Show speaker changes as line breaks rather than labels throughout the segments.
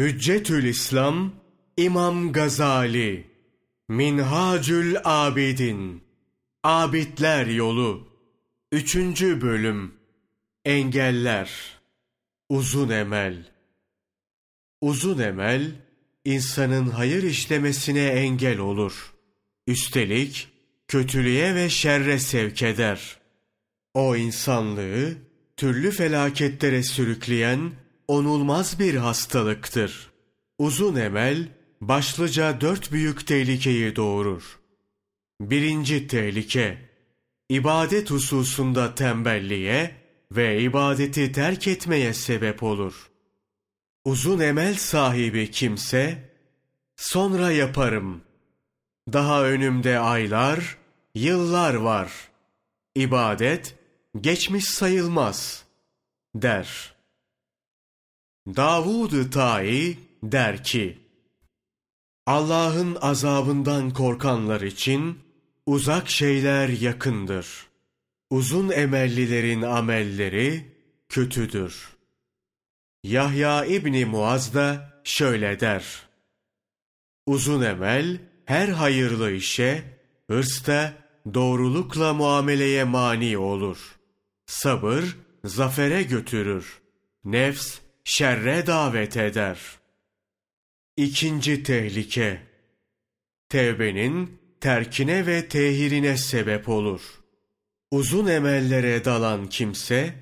Hüccetül İslam İmam Gazali Minhacül Abidin Abidler Yolu Üçüncü Bölüm Engeller Uzun Emel Uzun emel, insanın hayır işlemesine engel olur. Üstelik, kötülüğe ve şerre sevk eder. O insanlığı, türlü felaketlere sürükleyen, onulmaz bir hastalıktır. Uzun emel, başlıca dört büyük tehlikeyi doğurur. Birinci tehlike, ibadet hususunda tembelliğe ve ibadeti terk etmeye sebep olur. Uzun emel sahibi kimse, sonra yaparım. Daha önümde aylar, yıllar var. İbadet, geçmiş sayılmaz, der. Davud-ı Tai der ki, Allah'ın azabından korkanlar için uzak şeyler yakındır. Uzun emellilerin amelleri kötüdür. Yahya İbni Muaz da şöyle der. Uzun emel her hayırlı işe, hırsta, doğrulukla muameleye mani olur. Sabır, zafere götürür. Nefs, şerre davet eder. İkinci tehlike, tevbenin terkine ve tehirine sebep olur. Uzun emellere dalan kimse,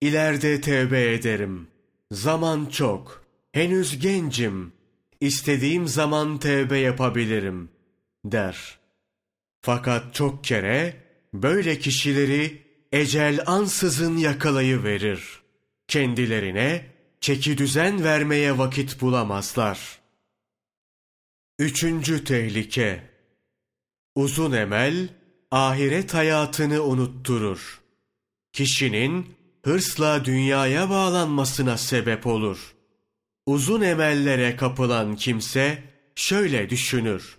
ileride tevbe ederim. Zaman çok, henüz gencim, istediğim zaman tevbe yapabilirim, der. Fakat çok kere böyle kişileri ecel ansızın yakalayıverir. Kendilerine çeki düzen vermeye vakit bulamazlar. Üçüncü tehlike Uzun emel, ahiret hayatını unutturur. Kişinin hırsla dünyaya bağlanmasına sebep olur. Uzun emellere kapılan kimse şöyle düşünür.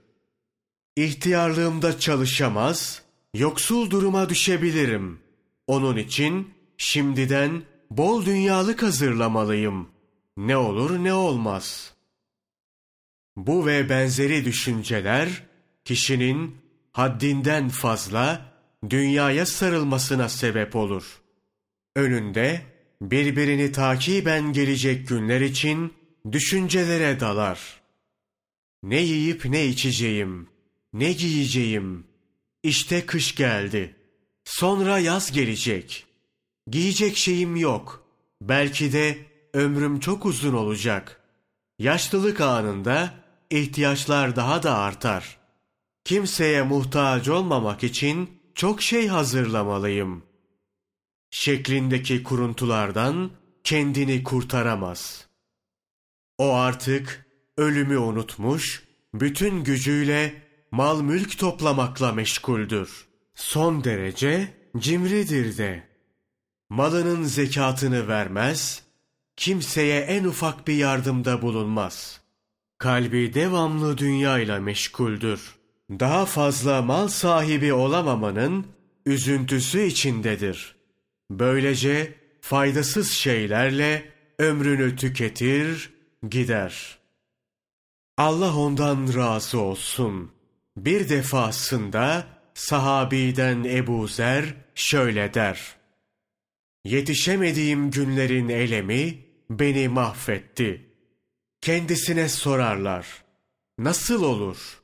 İhtiyarlığımda çalışamaz, yoksul duruma düşebilirim. Onun için şimdiden bol dünyalık hazırlamalıyım. Ne olur ne olmaz. Bu ve benzeri düşünceler kişinin haddinden fazla dünyaya sarılmasına sebep olur. Önünde birbirini takiben gelecek günler için düşüncelere dalar. Ne yiyip ne içeceğim, ne giyeceğim. İşte kış geldi. Sonra yaz gelecek. Giyecek şeyim yok. Belki de ömrüm çok uzun olacak. Yaşlılık anında ihtiyaçlar daha da artar. Kimseye muhtaç olmamak için çok şey hazırlamalıyım. Şeklindeki kuruntulardan kendini kurtaramaz. O artık ölümü unutmuş, bütün gücüyle mal mülk toplamakla meşguldür. Son derece cimridir de. Malının zekatını vermez, kimseye en ufak bir yardımda bulunmaz. Kalbi devamlı dünyayla meşguldür. Daha fazla mal sahibi olamamanın üzüntüsü içindedir. Böylece faydasız şeylerle ömrünü tüketir, gider. Allah ondan razı olsun. Bir defasında sahabiden Ebu Zer şöyle der. Yetişemediğim günlerin elemi beni mahvetti. Kendisine sorarlar. Nasıl olur?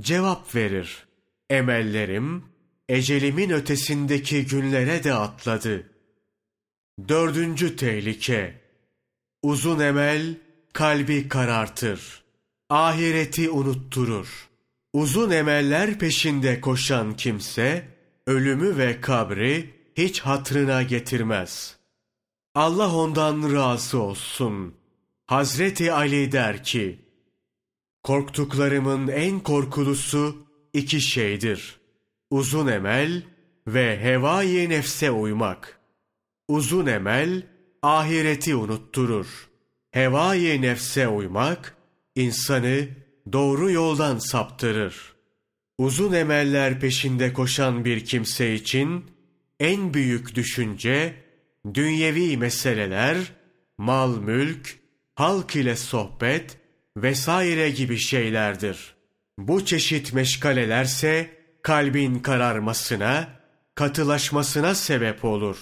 Cevap verir. Emellerim ecelimin ötesindeki günlere de atladı. Dördüncü tehlike. Uzun emel kalbi karartır. Ahireti unutturur. Uzun emeller peşinde koşan kimse, ölümü ve kabri hiç hatrına getirmez. Allah ondan razı olsun. Hazreti Ali der ki, Korktuklarımın en korkulusu iki şeydir. Uzun emel ve hevai nefse uymak. Uzun emel, ahireti unutturur. Hevai nefse uymak, insanı doğru yoldan saptırır. Uzun emeller peşinde koşan bir kimse için en büyük düşünce, dünyevi meseleler, mal mülk, halk ile sohbet vesaire gibi şeylerdir. Bu çeşit meşgalelerse kalbin kararmasına, katılaşmasına sebep olur.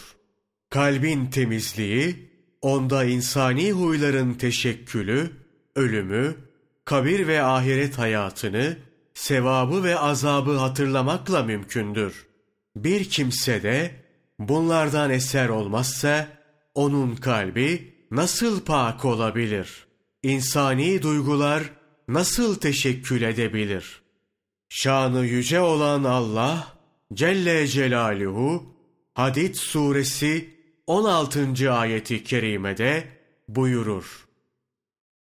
Kalbin temizliği, onda insani huyların teşekkülü, ölümü, kabir ve ahiret hayatını, sevabı ve azabı hatırlamakla mümkündür. Bir kimse de bunlardan eser olmazsa, onun kalbi nasıl pak olabilir? İnsani duygular nasıl teşekkül edebilir? Şanı yüce olan Allah Celle Celaluhu Hadid suresi 16. ayeti kerimede buyurur.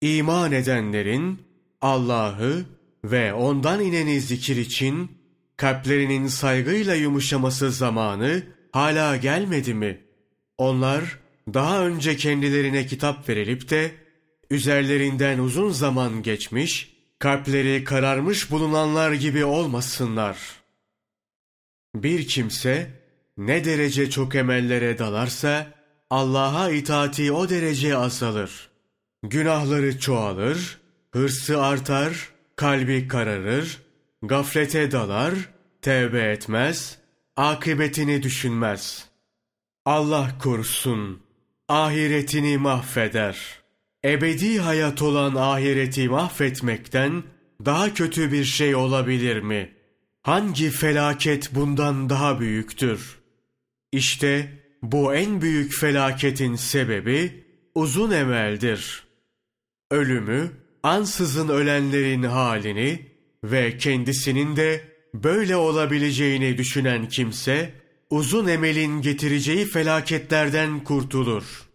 İman edenlerin Allah'ı ve ondan ineni zikir için kalplerinin saygıyla yumuşaması zamanı hala gelmedi mi? Onlar daha önce kendilerine kitap verilip de üzerlerinden uzun zaman geçmiş, kalpleri kararmış bulunanlar gibi olmasınlar. Bir kimse ne derece çok emellere dalarsa Allah'a itaati o derece azalır. Günahları çoğalır, hırsı artar, kalbi kararır, gaflete dalar, tevbe etmez, akıbetini düşünmez. Allah korusun, ahiretini mahveder. Ebedi hayat olan ahireti mahvetmekten daha kötü bir şey olabilir mi? Hangi felaket bundan daha büyüktür? İşte bu en büyük felaketin sebebi uzun emeldir. Ölümü, ansızın ölenlerin halini ve kendisinin de böyle olabileceğini düşünen kimse, uzun emelin getireceği felaketlerden kurtulur.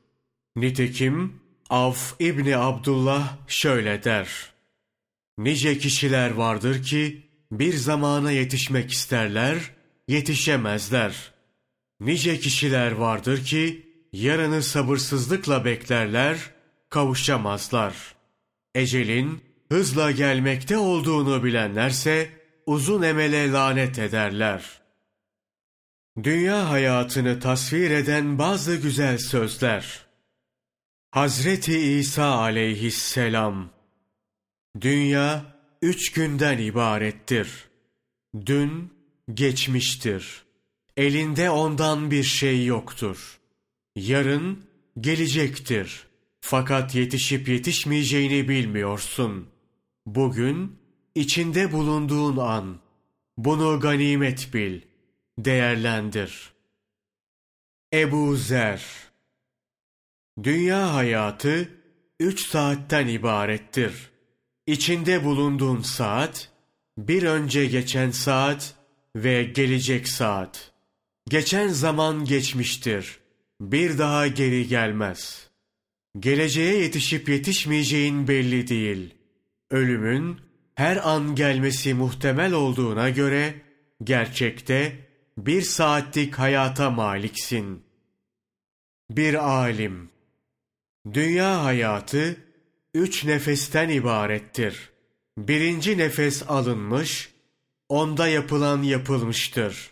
Nitekim Avf İbni Abdullah şöyle der. Nice kişiler vardır ki bir zamana yetişmek isterler, yetişemezler. Nice kişiler vardır ki yarını sabırsızlıkla beklerler, kavuşamazlar. Ecelin hızla gelmekte olduğunu bilenlerse uzun emele lanet ederler. Dünya hayatını tasvir eden bazı güzel sözler. Hazreti İsa aleyhisselam Dünya üç günden ibarettir. Dün geçmiştir. Elinde ondan bir şey yoktur. Yarın gelecektir. Fakat yetişip yetişmeyeceğini bilmiyorsun. Bugün içinde bulunduğun an. Bunu ganimet bil. Değerlendir. Ebu Zer Dünya hayatı üç saatten ibarettir. İçinde bulunduğun saat, bir önce geçen saat ve gelecek saat. Geçen zaman geçmiştir. Bir daha geri gelmez. Geleceğe yetişip yetişmeyeceğin belli değil. Ölümün her an gelmesi muhtemel olduğuna göre gerçekte bir saatlik hayata maliksin. Bir alim Dünya hayatı üç nefesten ibarettir. Birinci nefes alınmış, onda yapılan yapılmıştır.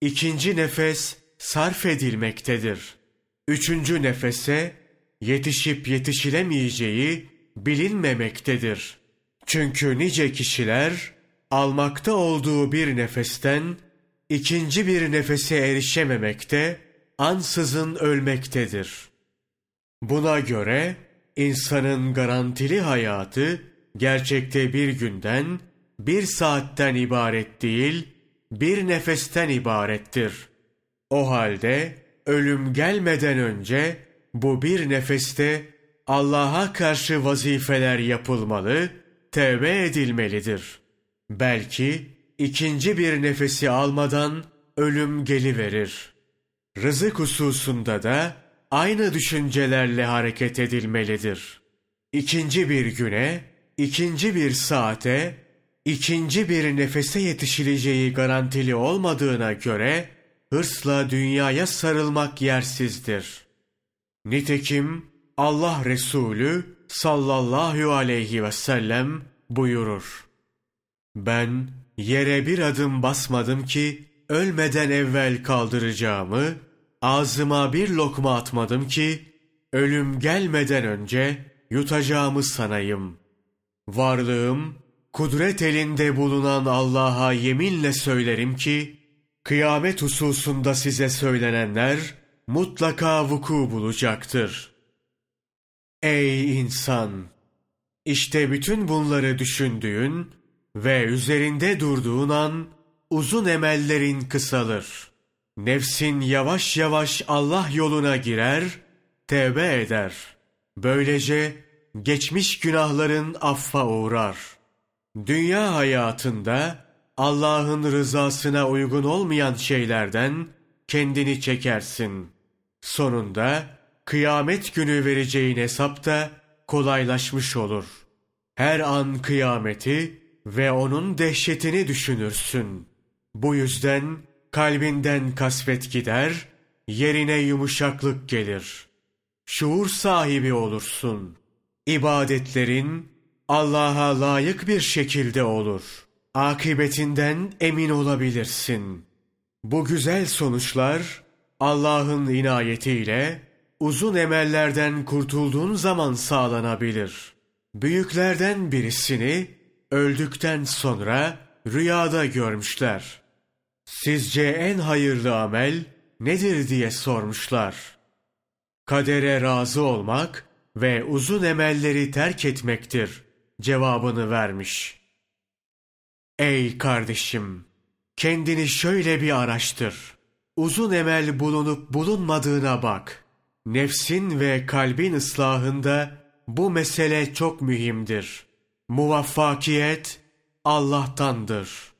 İkinci nefes sarf edilmektedir. Üçüncü nefese yetişip yetişilemeyeceği bilinmemektedir. Çünkü nice kişiler almakta olduğu bir nefesten ikinci bir nefese erişememekte, ansızın ölmektedir. Buna göre insanın garantili hayatı gerçekte bir günden, bir saatten ibaret değil, bir nefesten ibarettir. O halde ölüm gelmeden önce bu bir nefeste Allah'a karşı vazifeler yapılmalı, tevbe edilmelidir. Belki ikinci bir nefesi almadan ölüm geliverir. Rızık hususunda da aynı düşüncelerle hareket edilmelidir. İkinci bir güne, ikinci bir saate, ikinci bir nefese yetişileceği garantili olmadığına göre, hırsla dünyaya sarılmak yersizdir. Nitekim Allah Resulü sallallahu aleyhi ve sellem buyurur. Ben yere bir adım basmadım ki ölmeden evvel kaldıracağımı, ağzıma bir lokma atmadım ki ölüm gelmeden önce yutacağımı sanayım. Varlığım, kudret elinde bulunan Allah'a yeminle söylerim ki, kıyamet hususunda size söylenenler mutlaka vuku bulacaktır. Ey insan! İşte bütün bunları düşündüğün ve üzerinde durduğun an uzun emellerin kısalır. Nefsin yavaş yavaş Allah yoluna girer, tevbe eder. Böylece geçmiş günahların affa uğrar. Dünya hayatında Allah'ın rızasına uygun olmayan şeylerden kendini çekersin. Sonunda kıyamet günü vereceğin hesap da kolaylaşmış olur. Her an kıyameti ve onun dehşetini düşünürsün. Bu yüzden kalbinden kasvet gider, yerine yumuşaklık gelir. Şuur sahibi olursun. İbadetlerin Allah'a layık bir şekilde olur. Akibetinden emin olabilirsin. Bu güzel sonuçlar Allah'ın inayetiyle uzun emellerden kurtulduğun zaman sağlanabilir. Büyüklerden birisini öldükten sonra rüyada görmüşler. Sizce en hayırlı amel nedir diye sormuşlar. Kadere razı olmak ve uzun emelleri terk etmektir cevabını vermiş. Ey kardeşim! Kendini şöyle bir araştır. Uzun emel bulunup bulunmadığına bak. Nefsin ve kalbin ıslahında bu mesele çok mühimdir. Muvaffakiyet Allah'tandır.